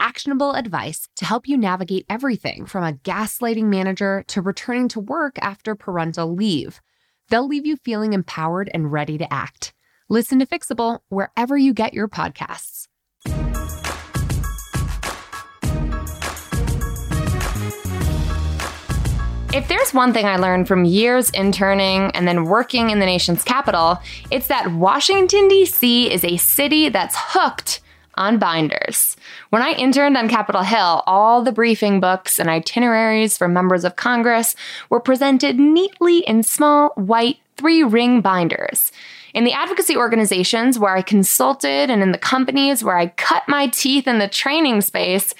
actionable advice to help you navigate everything from a gaslighting manager to returning to work after parental leave. They'll leave you feeling empowered and ready to act. Listen to Fixable wherever you get your podcasts. If there's one thing I learned from years interning and then working in the nation's capital, it's that Washington, D.C. is a city that's hooked on binders. When I interned on Capitol Hill, all the briefing books and itineraries for members of Congress were presented neatly in small, white, three ring binders. In the advocacy organizations where I consulted and in the companies where I cut my teeth in the training space,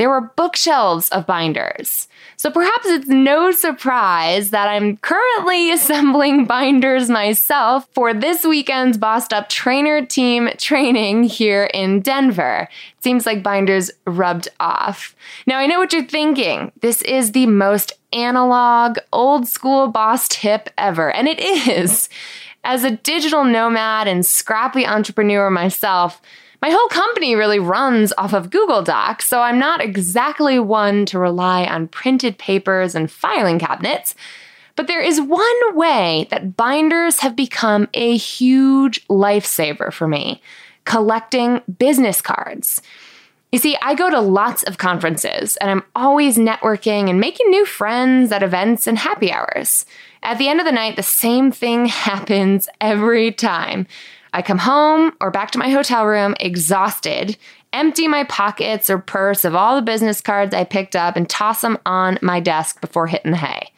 there were bookshelves of binders. So perhaps it's no surprise that I'm currently assembling binders myself for this weekend's Bossed Up Trainer Team training here in Denver. It seems like binders rubbed off. Now I know what you're thinking. This is the most analog, old school boss tip ever, and it is. As a digital nomad and scrappy entrepreneur myself, my whole company really runs off of Google Docs, so I'm not exactly one to rely on printed papers and filing cabinets. But there is one way that binders have become a huge lifesaver for me collecting business cards. You see, I go to lots of conferences and I'm always networking and making new friends at events and happy hours. At the end of the night, the same thing happens every time. I come home or back to my hotel room exhausted, empty my pockets or purse of all the business cards I picked up, and toss them on my desk before hitting the hay.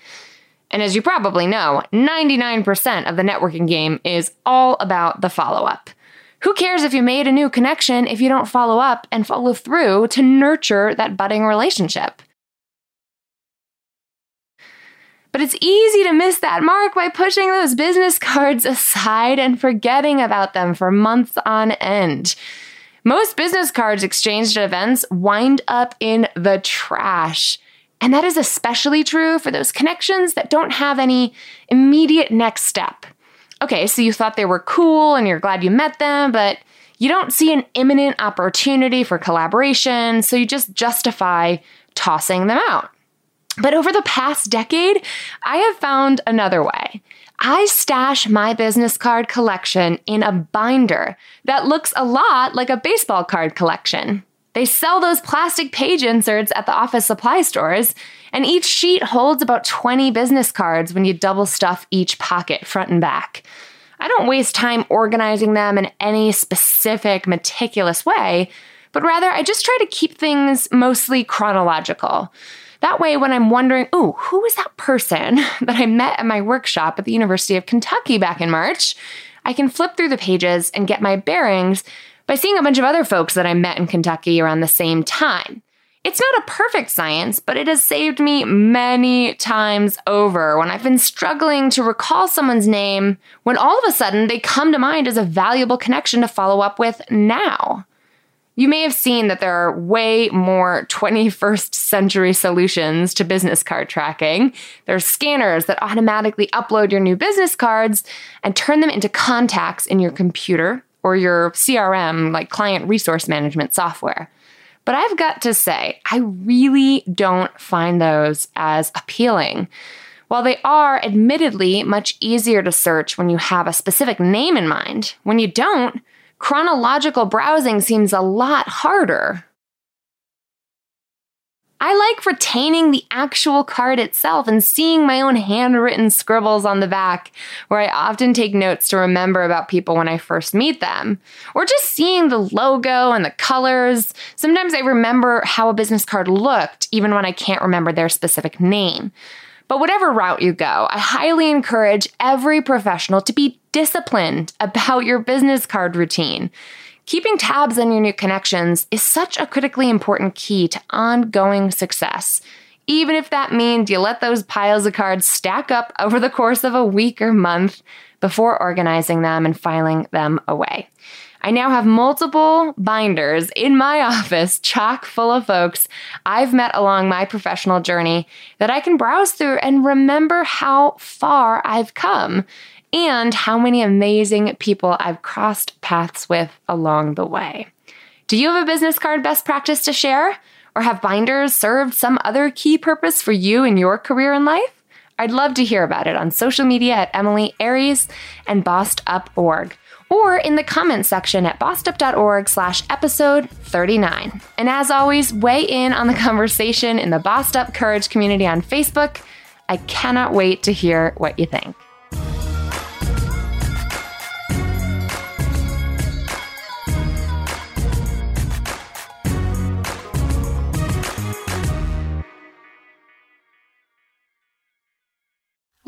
And as you probably know, 99% of the networking game is all about the follow up. Who cares if you made a new connection if you don't follow up and follow through to nurture that budding relationship? But it's easy to miss that mark by pushing those business cards aside and forgetting about them for months on end. Most business cards exchanged at events wind up in the trash. And that is especially true for those connections that don't have any immediate next step. Okay, so you thought they were cool and you're glad you met them, but you don't see an imminent opportunity for collaboration, so you just justify tossing them out. But over the past decade, I have found another way. I stash my business card collection in a binder that looks a lot like a baseball card collection. They sell those plastic page inserts at the office supply stores, and each sheet holds about 20 business cards when you double stuff each pocket front and back. I don't waste time organizing them in any specific, meticulous way, but rather I just try to keep things mostly chronological. That way, when I'm wondering, ooh, who was that person that I met at my workshop at the University of Kentucky back in March? I can flip through the pages and get my bearings by seeing a bunch of other folks that I met in Kentucky around the same time. It's not a perfect science, but it has saved me many times over when I've been struggling to recall someone's name when all of a sudden they come to mind as a valuable connection to follow up with now. You may have seen that there are way more 21st century solutions to business card tracking. There's scanners that automatically upload your new business cards and turn them into contacts in your computer or your CRM, like client resource management software. But I've got to say, I really don't find those as appealing. While they are admittedly much easier to search when you have a specific name in mind, when you don't, chronological browsing seems a lot harder. I like retaining the actual card itself and seeing my own handwritten scribbles on the back, where I often take notes to remember about people when I first meet them. Or just seeing the logo and the colors. Sometimes I remember how a business card looked, even when I can't remember their specific name. But whatever route you go, I highly encourage every professional to be disciplined about your business card routine. Keeping tabs on your new connections is such a critically important key to ongoing success. Even if that means you let those piles of cards stack up over the course of a week or month before organizing them and filing them away. I now have multiple binders in my office chock full of folks I've met along my professional journey that I can browse through and remember how far I've come and how many amazing people I've crossed paths with along the way. Do you have a business card best practice to share? Or have binders served some other key purpose for you in your career and life? I'd love to hear about it on social media at Emilie Aries and bossedup.org or in the comments section at bossedup.org slash episode 39. And as always, weigh in on the conversation in the Bossed Up Courage community on Facebook. I cannot wait to hear what you think.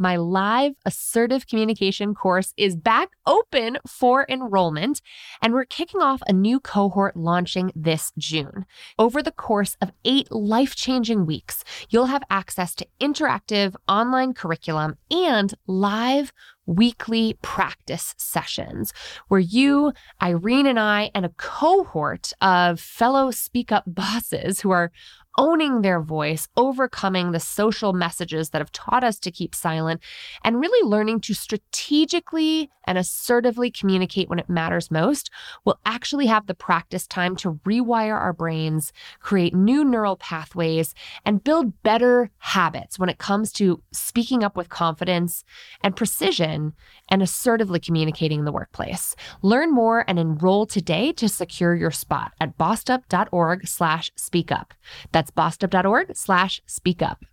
my live assertive communication course, is back open for enrollment, and we're kicking off a new cohort launching this June. Over the course of eight life changing weeks, you'll have access to interactive online curriculum and live weekly practice sessions where you, Irene, and I, and a cohort of fellow Speak Up bosses who are owning their voice, overcoming the social messages that have taught us to keep and really learning to strategically and assertively communicate when it matters most, will actually have the practice time to rewire our brains, create new neural pathways, and build better habits when it comes to speaking up with confidence and precision and assertively communicating in the workplace. Learn more and enroll today to secure your spot at bossedup.org slash speak up. That's bossedup.org slash speak up.